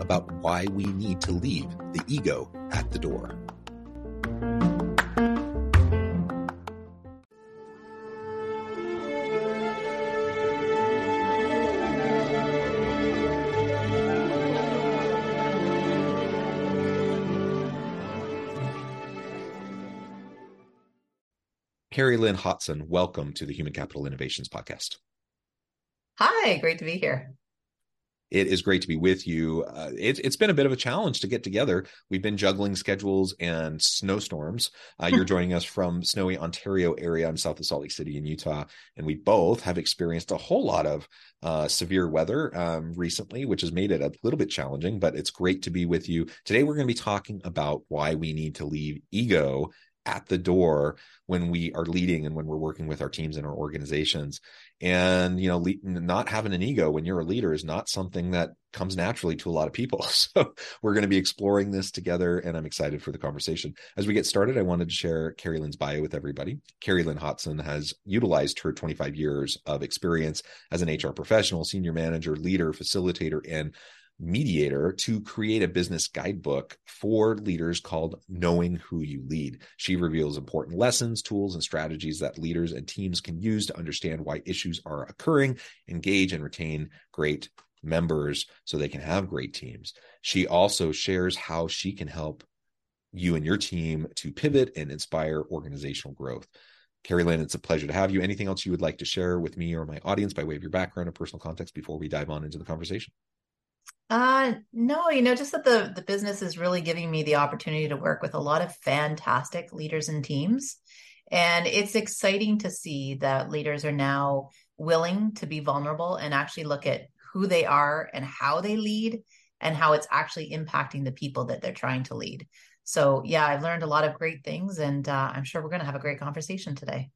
about why we need to leave the ego at the door. Carrie Lynn Hotson, welcome to the Human Capital Innovations Podcast. Hi, great to be here. It is great to be with you. Uh, it, has been a bit of a challenge to get together. We've been juggling schedules and snowstorms. Uh, you're joining us from snowy Ontario area. I'm south of Salt Lake City in Utah, and we both have experienced a whole lot of uh, severe weather um, recently, which has made it a little bit challenging. But it's great to be with you today. We're going to be talking about why we need to leave ego at the door when we are leading and when we're working with our teams and our organizations and you know le- not having an ego when you're a leader is not something that comes naturally to a lot of people. So we're going to be exploring this together and i'm excited for the conversation. As we get started i wanted to share carrie lynn's bio with everybody. Carrie lynn hotson has utilized her 25 years of experience as an hr professional senior manager leader facilitator and mediator to create a business guidebook for leaders called Knowing Who You Lead. She reveals important lessons, tools, and strategies that leaders and teams can use to understand why issues are occurring, engage, and retain great members so they can have great teams. She also shares how she can help you and your team to pivot and inspire organizational growth. Carrie Lynn, it's a pleasure to have you. Anything else you would like to share with me or my audience by way of your background or personal context before we dive on into the conversation? Uh no, you know, just that the the business is really giving me the opportunity to work with a lot of fantastic leaders and teams. And it's exciting to see that leaders are now willing to be vulnerable and actually look at who they are and how they lead and how it's actually impacting the people that they're trying to lead. So, yeah, I've learned a lot of great things and uh, I'm sure we're going to have a great conversation today.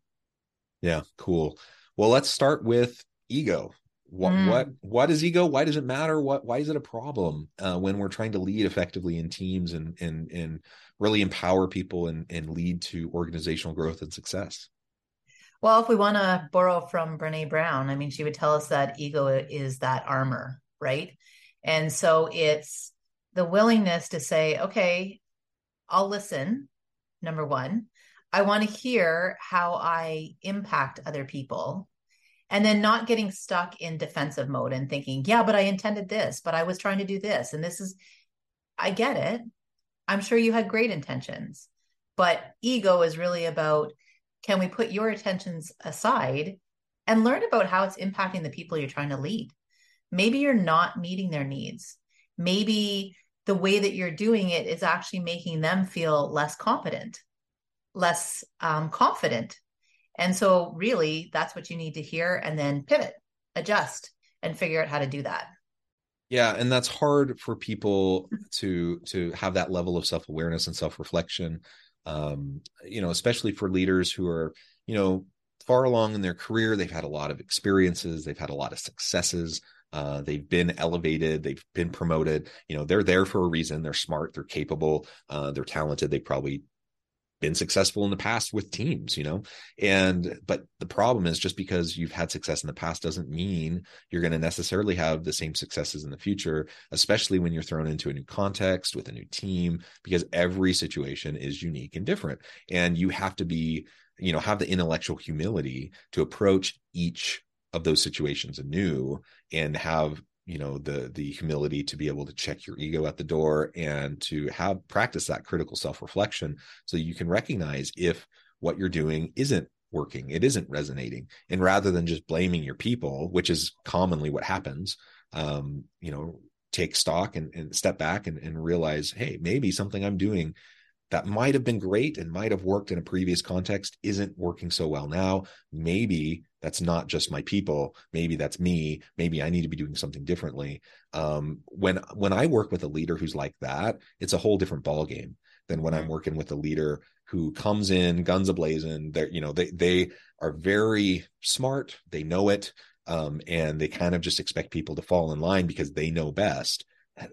Yeah, cool. Well, let's start with ego what mm. what what is ego? Why does it matter? What why is it a problem uh, when we're trying to lead effectively in teams and and and really empower people and and lead to organizational growth and success? Well if we want to borrow from brene brown i mean she would tell us that ego is that armor right? And so it's the willingness to say okay i'll listen number one. I want to hear how i impact other people and then not getting stuck in defensive mode and thinking, yeah, but I intended this, but I was trying to do this. And this is, I get it. I'm sure you had great intentions, but ego is really about can we put your intentions aside and learn about how it's impacting the people you're trying to lead? Maybe you're not meeting their needs. Maybe the way that you're doing it is actually making them feel less competent, less um, confident and so, really, that's what you need to hear and then pivot, adjust, and figure out how to do that. Yeah, and that's hard for people to to have that level of self awareness and self reflection. Um, you know, especially for leaders who are you know far along in their career, they've had a lot of experiences, they've had a lot of successes. Uh, they've been elevated, they've been promoted. You know, they're there for a reason. They're smart, they're capable, uh, they're talented. They probably been successful in the past with teams you know? And but the problem is just because you've had success in the past doesn't mean you're going to necessarily have the same successes in the future especially when you're thrown into a new context with a new team because every situation is unique and different. And you have to be you know have the intellectual humility to approach each of those situations anew and have you know the the humility to be able to check your ego at the door and to have practice that critical self-reflection so you can recognize if what you're doing isn't working it isn't resonating. And rather than just blaming your people which is commonly what happens um you know take stock and, and step back and, and realize hey maybe something i'm doing that might have been great and might have worked in a previous context isn't working so well now. Maybe that's not just my people. Maybe that's me. Maybe i need to be doing something differently. Um, when when i work with a leader who's like that it's a whole different ballgame than when i'm mm-hmm. working with a leader who comes in guns ablazing. They're you know they they are very smart. They know it um, and they kind of just expect people to fall in line because they know best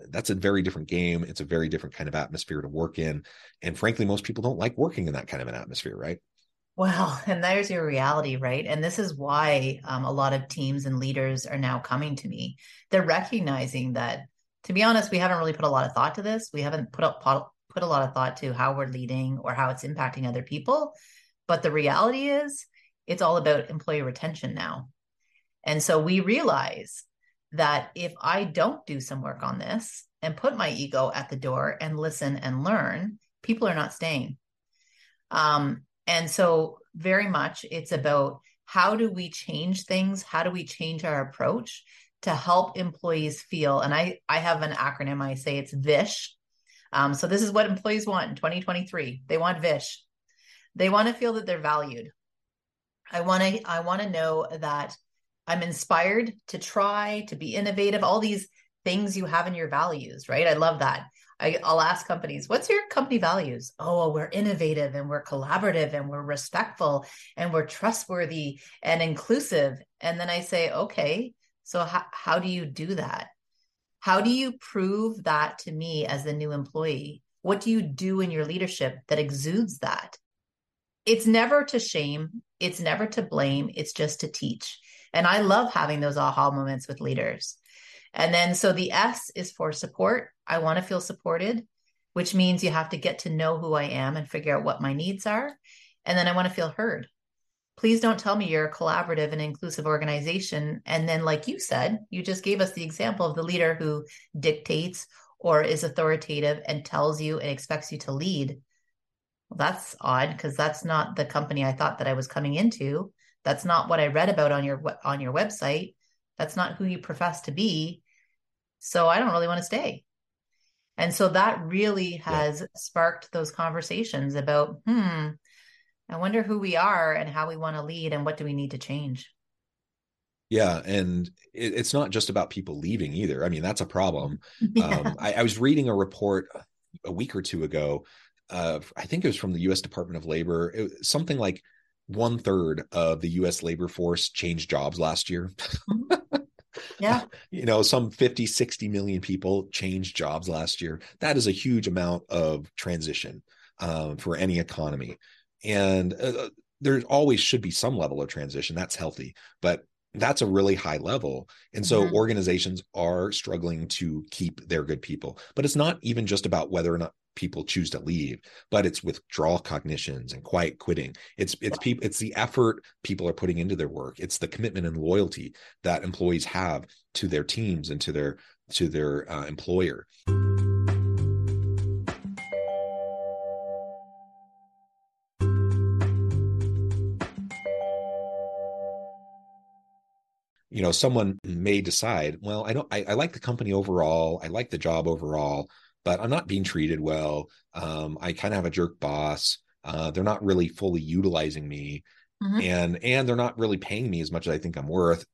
that's a very different game. It's a very different kind of atmosphere to work in. And frankly, most people don't like working in that kind of an atmosphere, right? Well, and there's your reality, right? And this is why um, a lot of teams and leaders are now coming to me. They're recognizing that, to be honest, we haven't really put a lot of thought to this. We haven't put up put a lot of thought to how we're leading or how it's impacting other people. But the reality is, it's all about employee retention now. And so we realize that if I don't do some work on this and put my ego at the door and listen and learn, people are not staying. Um, and so, very much, it's about how do we change things? How do we change our approach to help employees feel? And I, I have an acronym. I say it's VISH. Um, so this is what employees want in 2023. They want VISH. They want to feel that they're valued. I want to. I want to know that I'm inspired to try, to be innovative, all these things you have in your values, right? I love that. I, will ask companies, what's your company values? Oh, we're innovative and we're collaborative and we're respectful and we're trustworthy and inclusive. And then I say, okay, so how, how do you do that? How do you prove that to me as the new employee? What do you do in your leadership that exudes that? It's never to shame, it's never to blame, it's just to teach. And I love having those aha moments with leaders. And then, so the S is for support. I want to feel supported, which means you have to get to know who I am and figure out what my needs are. And then I want to feel heard. Please don't tell me you're a collaborative and inclusive organization. And then, like you said, you just gave us the example of the leader who dictates or is authoritative and tells you and expects you to lead. Well, that's odd because that's not the company I thought that I was coming into. That's not what I read about on your on your website. That's not who you profess to be. So I don't really want to stay. And so that really has yeah. sparked those conversations about, hmm, I wonder who we are and how we want to lead and what do we need to change. Yeah, and it, it's not just about people leaving either. I mean, that's a problem. Yeah. Um, I, I, was reading a report a week or two ago. Uh, I think it was from the U.S. Department of Labor. It, something like one third of the US labor force changed jobs last year. yeah. You know, some 50, 60 million people changed jobs last year. That is a huge amount of transition um, for any economy. And uh, there always should be some level of transition. That's healthy. But that's a really high level. And so mm-hmm. organizations are struggling to keep their good people. But it's not even just about whether or not people choose to leave but it's withdrawal cognitions and quiet quitting it's it's people it's the effort people are putting into their work it's the commitment and loyalty that employees have to their teams and to their to their uh, employer you know someone may decide well i don't I, I, like the company overall i like the job overall but I'm not being treated well. Um, I kind of have a jerk boss. Uh, they're not really fully utilizing me, mm-hmm. and and they're not really paying me as much as I think I'm worth.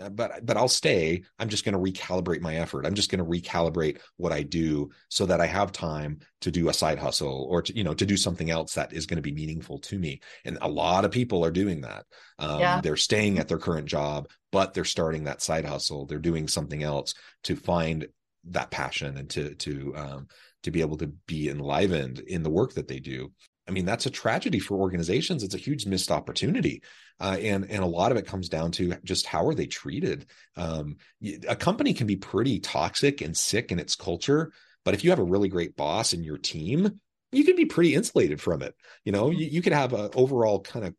Uh, but but I'll stay. I'm just going to recalibrate my effort. I'm just going to recalibrate what I do so that I have time to do a side hustle or to you know to do something else that is going to be meaningful to me. And a lot of people are doing that. Um, yeah. They're staying at their current job, but they're starting that side hustle. They're doing something else to find that passion and to to um, to be able to be enlivened in the work that they do. I mean, that's a tragedy for organizations. It's a huge missed opportunity. Uh, and, and a lot of it comes down to just how are they treated? Um, a company can be pretty toxic and sick in its culture, but if you have a really great boss in your team, you can be pretty insulated from it. You know, you, you could have an overall kind of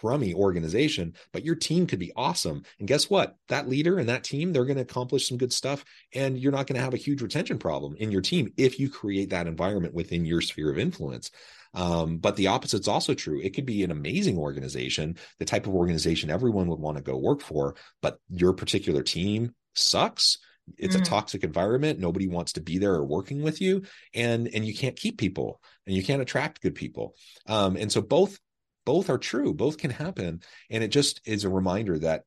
crummy organization, but your team could be awesome. And guess what? That leader and that team, they're going to accomplish some good stuff. And you're not going to have a huge retention problem in your team if you create that environment within your sphere of influence. Um, but the opposite's also true. It could be an amazing organization, the type of organization everyone would want to go work for, but your particular team sucks it's mm. a toxic environment nobody wants to be there or working with you and and you can't keep people and you can't attract good people um, and so both both are true both can happen. And it just is a reminder that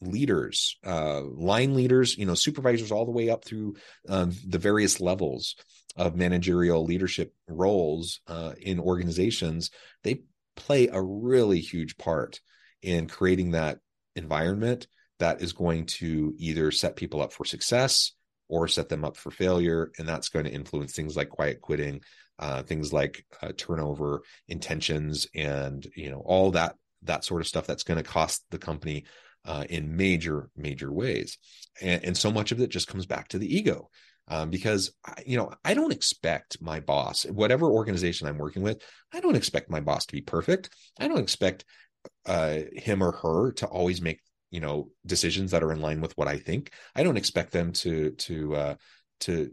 leaders uh, line leaders you know supervisors all the way up through um, the various levels of managerial leadership roles uh, in organizations they play a really huge part in creating that environment that is going to either set people up for success or set them up for failure. And that's going to influence things like quiet quitting uh, things like uh, turnover intentions and you know all that that sort of stuff that's going to cost the company uh, in major major ways. And, and, so much of it just comes back to the ego um, because you know i don't expect my boss whatever organization i'm working with i don't expect my boss to be perfect. I don't expect uh, him or her to always make you know decisions that are in line with what i think. I don't expect them to to uh, to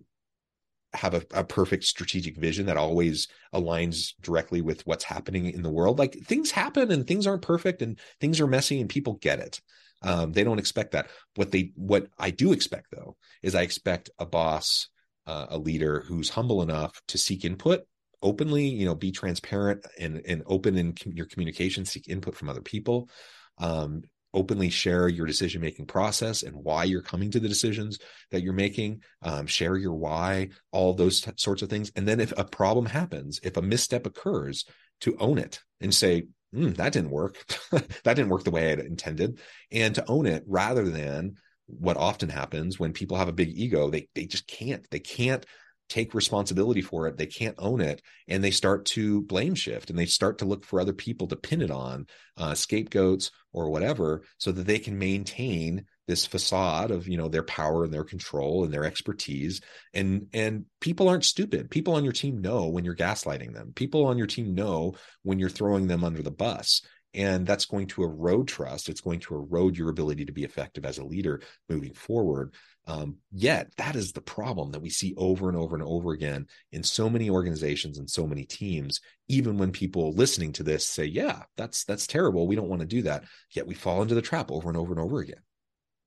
have a, a, perfect strategic vision that always aligns directly with what's happening in the world. Like things happen and things aren't perfect and things are messy and people get it. Um, they don't expect that. What they what I do expect though is I expect a boss, uh, a leader who's humble enough to seek input openly. You know, be transparent and and open in com- your communication, seek input from other people. Um, openly share your decision making process and why you're coming to the decisions that you're making um, share your why all those t- sorts of things. And then if a problem happens if a misstep occurs to own it and say mm, that didn't work. That didn't work the way i intended. And to own it rather than what often happens when people have a big ego they they just can't they can't take responsibility for it. They can't own it. And they start to blame shift and they start to look for other people to pin it on, uh, scapegoats or whatever, so that they can maintain this facade of you know their power and their control and their expertise. And and people aren't stupid. People on your team know when you're gaslighting them. People on your team know when you're throwing them under the bus. And that's going to erode trust. It's going to erode your ability to be effective as a leader moving forward um, yet that is the problem that we see over and over and over again in so many organizations and so many teams. Even when people listening to this say, "Yeah, that's that's terrible. We don't want to do that," yet we fall into the trap over and over and over again.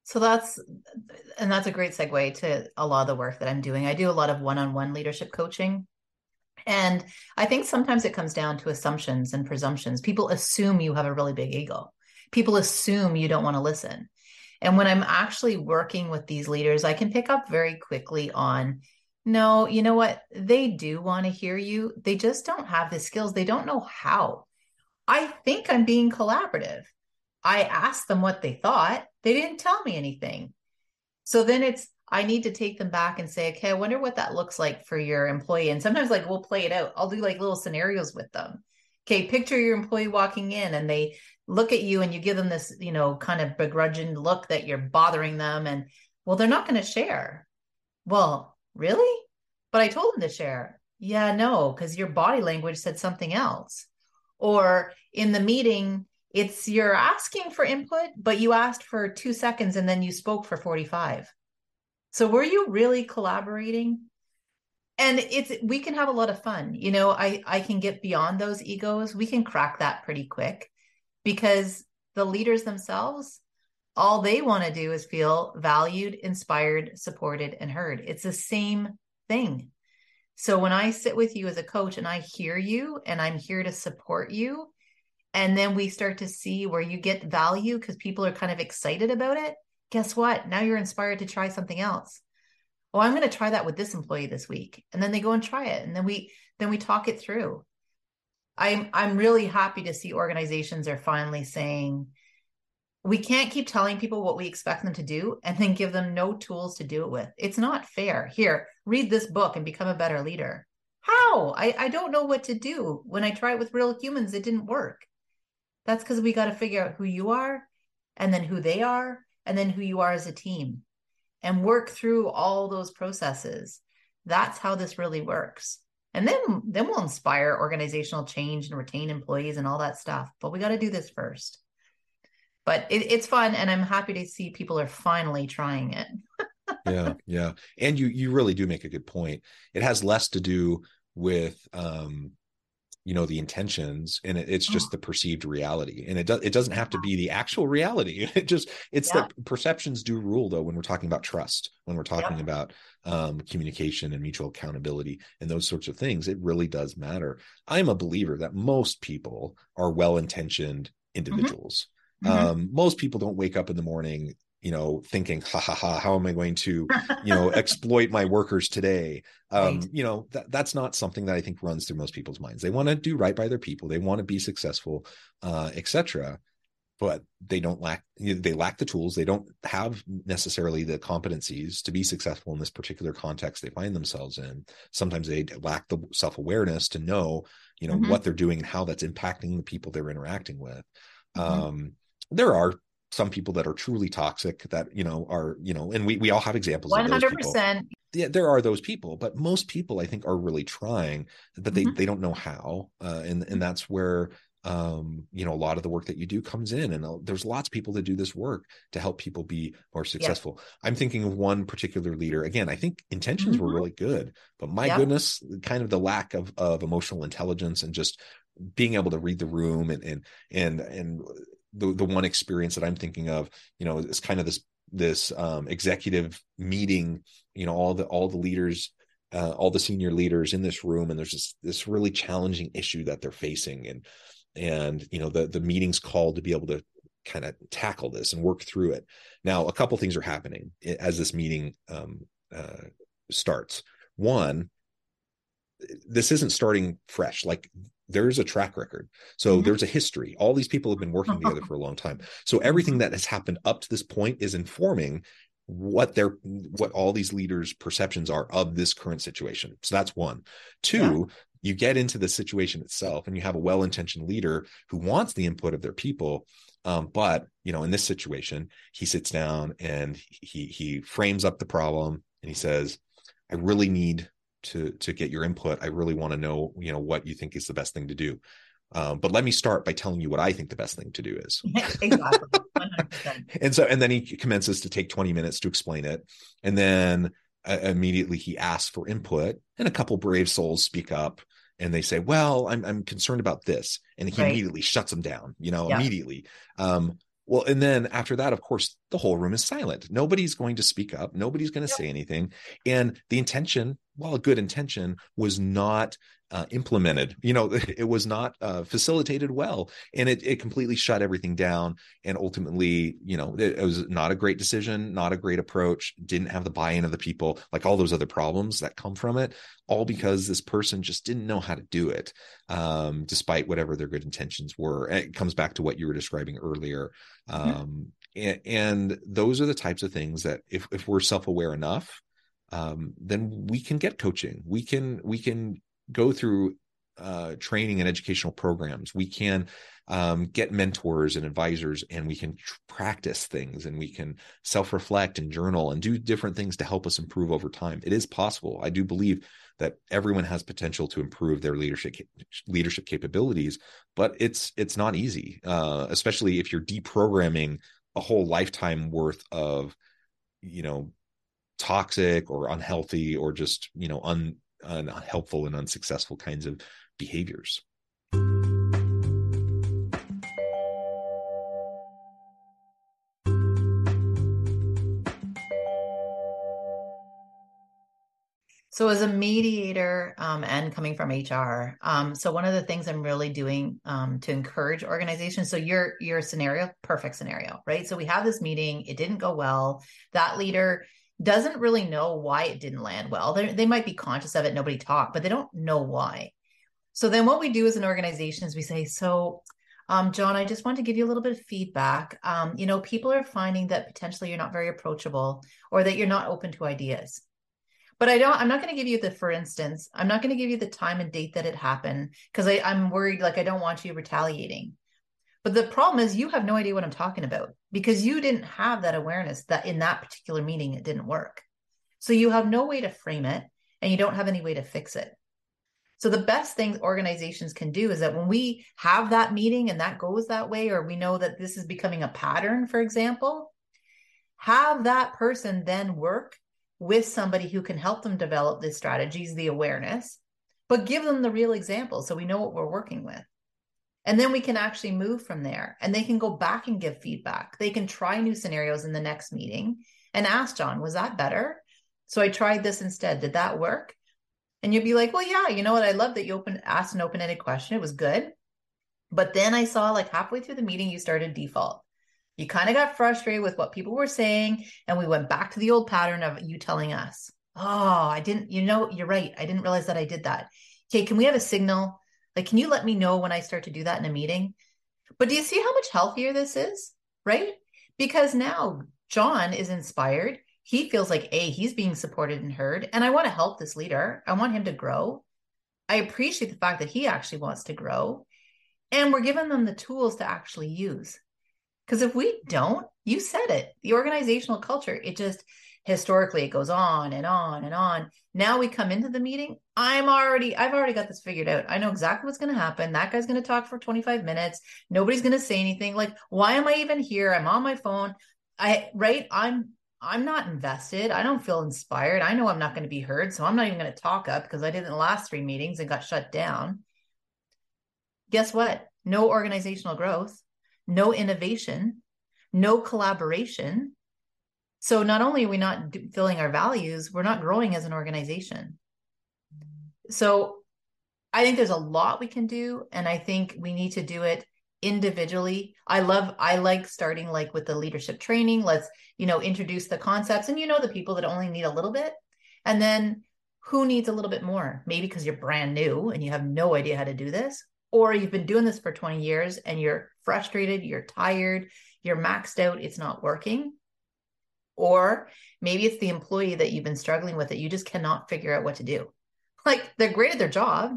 So that's and that's a great segue to a lot of the work that I'm doing. I do a lot of one-on-one leadership coaching. And I think sometimes it comes down to assumptions and presumptions. People assume you have a really big ego. People assume you don't want to listen. And when I'm actually working with these leaders, I can pick up very quickly on no, you know what? They do want to hear you. They just don't have the skills. They don't know how. I think I'm being collaborative. I asked them what they thought. They didn't tell me anything. So then it's, I need to take them back and say, okay, I wonder what that looks like for your employee. And sometimes, like, we'll play it out. I'll do like little scenarios with them. Okay, picture your employee walking in and they look at you and you give them this, you know, kind of begrudging look that you're bothering them. And well, they're not going to share. Well, really? But I told them to share. Yeah, no, because your body language said something else. Or in the meeting, it's you're asking for input, but you asked for two seconds and then you spoke for 45. So were you really collaborating? And it's we can have a lot of fun. You know, I I can get beyond those egos. We can crack that pretty quick because the leaders themselves all they want to do is feel valued, inspired, supported, and heard. It's the same thing. So when I sit with you as a coach and I hear you and I'm here to support you, and then we start to see where you get value because people are kind of excited about it, guess what? Now you're inspired to try something else. Oh, I'm going to try that with this employee this week. And then they go and try it. And then we then we talk it through. I'm I'm really happy to see organizations are finally saying we can't keep telling people what we expect them to do and then give them no tools to do it with. It's not fair. Here, read this book and become a better leader. how? I, I don't know what to do. When I try it with real humans, it didn't work. That's because we got to figure out who you are and then who they are and then who you are as a team and work through all those processes. That's how this really works. And then then we'll inspire organizational change and retain employees and all that stuff. But we got to do this first. But it, it's fun and I'm happy to see people are finally trying it. yeah, yeah. And you you really do make a good point. It has less to do with um you know the intentions and it, it's just oh. the perceived reality and it does it doesn't have to be the actual reality it just it's yeah. the perceptions do rule though when we're talking about trust when we're talking yeah. about um, communication and mutual accountability and those sorts of things it really does matter i'm a believer that most people are well-intentioned mm-hmm. individuals mm-hmm. um, most people don't wake up in the morning you know thinking ha ha ha how am i going to you know exploit my workers today um right. you know that, that's not something that i think runs through most people's minds they want to do right by their people they want to be successful uh etc but they don't lack they lack the tools they don't have necessarily the competencies to be successful in this particular context they find themselves in sometimes they lack the self-awareness to know you know mm-hmm. what they're doing and how that's impacting the people they're interacting with mm-hmm. um there are some people that are truly toxic that you know are you know and we we all have examples 100% yeah there are those people but most people i think are really trying but they mm-hmm. they don't know how uh, and and that's where um you know a lot of the work that you do comes in and uh, there's lots of people that do this work to help people be more successful yeah. i'm thinking of one particular leader again i think intentions mm-hmm. were really good but my yeah. goodness kind of the lack of of emotional intelligence and just being able to read the room and and and and the the one experience that I'm thinking of, you know, is kind of this this um, executive meeting. You know, all the all the leaders, uh, all the senior leaders in this room, and there's this this really challenging issue that they're facing, and and you know the the meeting's called to be able to kind of tackle this and work through it. Now, a couple things are happening as this meeting um, uh, starts. One, this isn't starting fresh. Like there's a track record. So mm-hmm. there's a history. All these people have been working together for a long time. So everything that has happened up to this point is informing what their what all these leaders perceptions are of this current situation so that's one two yeah. you get into the situation itself and you have a well-intentioned leader who wants the input of their people um, but you know in this situation he sits down and he he frames up the problem and he says i really need to to get your input. I really want to know, you know, what you think is the best thing to do. Um, but let me start by telling you what I think the best thing to do is. exactly. and so, and then he commences to take 20 minutes to explain it. And then uh, immediately he asks for input, and a couple brave souls speak up and they say, Well, I'm, I'm concerned about this. And he right. immediately shuts them down, you know, yeah. immediately. Um, well, and then after that, of course, the whole room is silent. Nobody's going to speak up. Nobody's going to yep. say anything. And the intention, while a good intention, was not uh, implemented. You know, it was not uh, facilitated well, and it it completely shut everything down. And ultimately, you know, it, it, was not a great decision, not a great approach. Didn't have the buy-in of the people, like all those other problems that come from it. All because this person just didn't know how to do it, um, despite whatever their good intentions were. And it comes back to what you were describing earlier. Um, and, and those are the types of things that, if if we're self-aware enough, um, then we can get coaching. We can we can go through uh, training and educational programs. We can um, get mentors and advisors, and we can tr- practice things, and we can self-reflect and journal and do different things to help us improve over time. It is possible. I do believe that everyone has potential to improve their leadership leadership capabilities, but it's it's not easy, uh, especially if you're deprogramming a whole lifetime worth of, you know, toxic or unhealthy or just you know un unhelpful and unsuccessful kinds of behaviors. So, as a mediator um, and coming from HR, um, so one of the things I'm really doing um, to encourage organizations. So, your your scenario, perfect scenario, right? So, we have this meeting. It didn't go well. That leader doesn't really know why it didn't land well. They're, they might be conscious of it, nobody talked, but they don't know why. So then what we do as an organization is we say, so um, John, I just want to give you a little bit of feedback. Um, you know, people are finding that potentially you're not very approachable or that you're not open to ideas. but I don't, I'm not going to give you the, for instance, I'm not going to give you the time and date that it happened because I'm worried, like, I don't want you retaliating. But the problem is you have no idea what I'm talking about because you didn't have that awareness that in that particular meeting it didn't work. So you have no way to frame it and you don't have any way to fix it. So the best thing organizations can do is that when we have that meeting and that goes that way, or we know that this is becoming a pattern, for example, have that person then work with somebody who can help them develop the strategies, the awareness, but give them the real example so we know what we're working with. And then we can actually move from there and they can go back and give feedback. They can try new scenarios in the next meeting and ask John, was that better? So I tried this instead. Did that work? And you'd be like, well, yeah, you know what? I love that you open asked an open-ended question. It was good. But then I saw like halfway through the meeting, you started default. You kind of got frustrated with what people were saying. And we went back to the old pattern of you telling us, oh, I didn't, you know, you're right. I didn't realize that I did that. Okay, can we have a signal? Like, can you let me know when I start to do that in a meeting? But do you see how much healthier this is? Right? Because now John is inspired he feels like a he's being supported and heard and i want to help this leader i want him to grow i appreciate the fact that he actually wants to grow and we're giving them the tools to actually use because if we don't you said it the organizational culture it just historically it goes on and on and on now we come into the meeting i'm already i've already got this figured out i know exactly what's going to happen that guy's going to talk for 25 minutes nobody's going to say anything like why am i even here i'm on my phone i right i'm I'm not invested. I don't feel inspired. I know I'm not going to be heard. So I'm not even going to talk up because I did in the last three meetings and got shut down. Guess what? No organizational growth, no innovation, no collaboration. So not only are we not filling our values, we're not growing as an organization. So I think there's a lot we can do. And I think we need to do it individually i love i like starting like with the leadership training let's you know introduce the concepts and you know the people that only need a little bit and then who needs a little bit more maybe because you're brand new and you have no idea how to do this or you've been doing this for 20 years and you're frustrated you're tired you're maxed out it's not working or maybe it's the employee that you've been struggling with that you just cannot figure out what to do like they're great at their job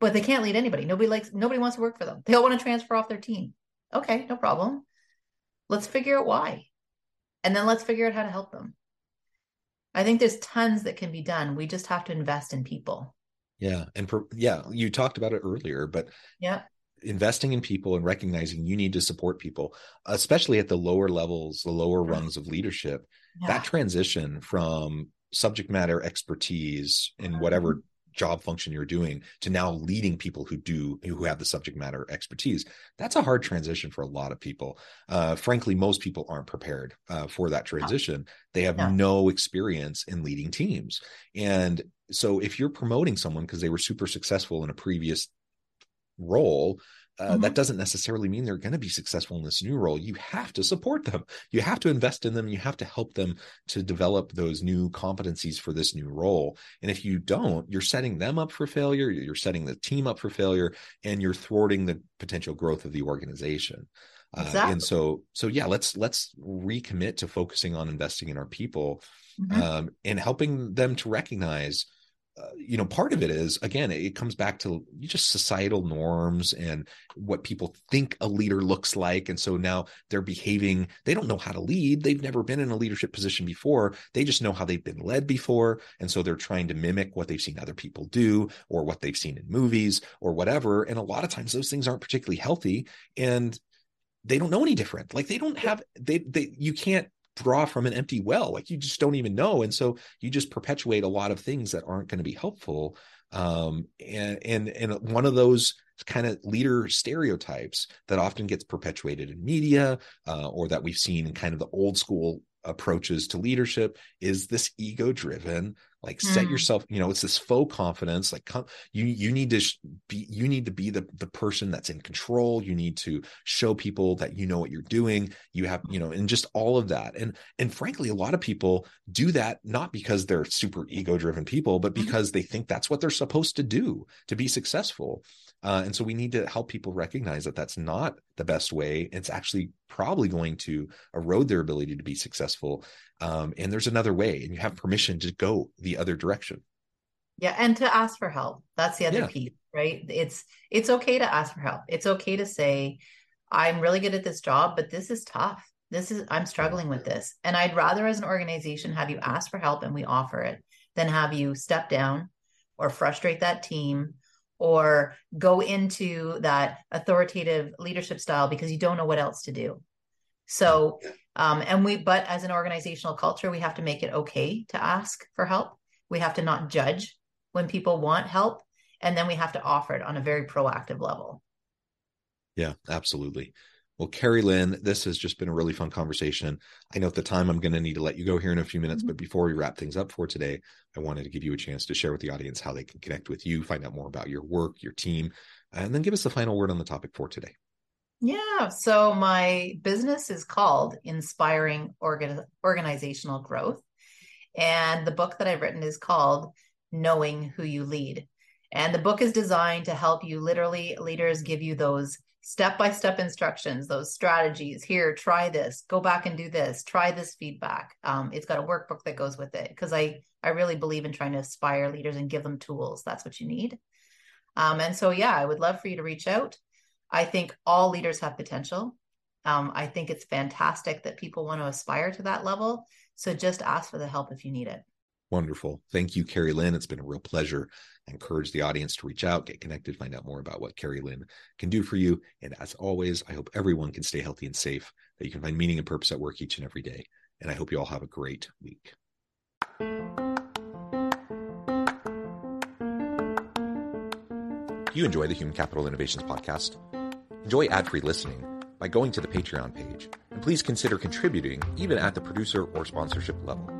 but they can't lead anybody. Nobody likes nobody wants to work for them. They all want to transfer off their team. Okay, no problem. Let's figure out why. And then let's figure out how to help them. I think there's tons that can be done. We just have to invest in people. Yeah. And per, yeah, you talked about it earlier, but yeah. Investing in people and recognizing you need to support people, especially at the lower levels, the lower rungs of leadership, yeah. that transition from subject matter expertise in whatever mm-hmm. job function you're doing to now leading people who do who have the subject matter expertise that's a hard transition for a lot of people. Uh, frankly most people aren't prepared uh, for that transition. They have yeah. no experience in leading teams. And so if you're promoting someone because they were super successful in a previous role uh, mm-hmm. that doesn't necessarily mean they're going to be successful in this new role. You have to support them. You have to invest in them. You have to help them to develop those new competencies for this new role. And if you don't, you're setting them up for failure. You're setting the team up for failure, and you're thwarting the potential growth of the organization. Exactly. Uh, and so, so yeah, let's let's recommit to focusing on investing in our people mm-hmm. um, and helping them to recognize uh, you know part of it is again it comes back to just societal norms and what people think a leader looks like. And so now they're behaving they don't know how to lead. They've never been in a leadership position before. They just know how they've been led before. And so they're trying to mimic what they've seen other people do or what they've seen in movies or whatever. And a lot of times those things aren't particularly healthy and they don't know any different. Like they don't have they they you can't draw from an empty well like you just don't even know and so you just perpetuate a lot of things that aren't going to be helpful um, and and and one of those kind of leader stereotypes that often gets perpetuated in media uh, or that we've seen in kind of the old school approaches to leadership is this ego driven like mm. set yourself you know it's this faux confidence like come, you you need to be you need to be the the person that's in control you need to show people that you know what you're doing you have you know and just all of that and and frankly a lot of people do that not because they're super ego driven people but mm-hmm. because mm-hmm. they think that's what they're supposed to do to be successful Uh, and so we need to help people recognize that that's not the best way. It's actually probably going to erode their ability to be successful. Um, and there's another way, and you have permission to go the other direction. Yeah, and to ask for help. That's the other yeah. piece, right? It's it's okay to ask for help. It's okay to say, I'm really good at this job, but this is tough. This is I'm struggling with this. And I'd rather as an organization have you ask for help and we offer it than have you step down or frustrate that team or go into that authoritative leadership style because you don't know what else to do. So, um, and we, but as an organizational culture, we have to make it okay to ask for help. We have to not judge when people want help. And then we have to offer it on a very proactive level. Yeah, absolutely. Well, Carrie Lynn, this has just been a really fun conversation. I know at the time I'm going to need to let you go here in a few minutes, mm-hmm. but before we wrap things up for today, I wanted to give you a chance to share with the audience how they can connect with you, find out more about your work, your team, and then give us the final word on the topic for today. Yeah. So my business is called Inspiring Organ- Organizational Growth. And the book that I've written is called Knowing Who You Lead. And the book is designed to help you literally, leaders give you those step by step instructions, those strategies. Here, try this, go back and do this, try this feedback. Um, it's got a workbook that goes with it because I, I really believe in trying to inspire leaders and give them tools. That's what you need. Um, and so, yeah, I would love for you to reach out. I think all leaders have potential. Um, I think it's fantastic that people want to aspire to that level. So just ask for the help if you need it. Wonderful. Thank you, Carrie Lynn. It's been a real pleasure. I encourage the audience to reach out, get connected, find out more about what Carrie Lynn can do for you. And as always, I hope everyone can stay healthy and safe, that you can find meaning and purpose at work each and every day. And I hope you all have a great week. Do you enjoy the Human Capital Innovations podcast? Enjoy ad free listening by going to the Patreon page. And please consider contributing even at the producer or sponsorship level.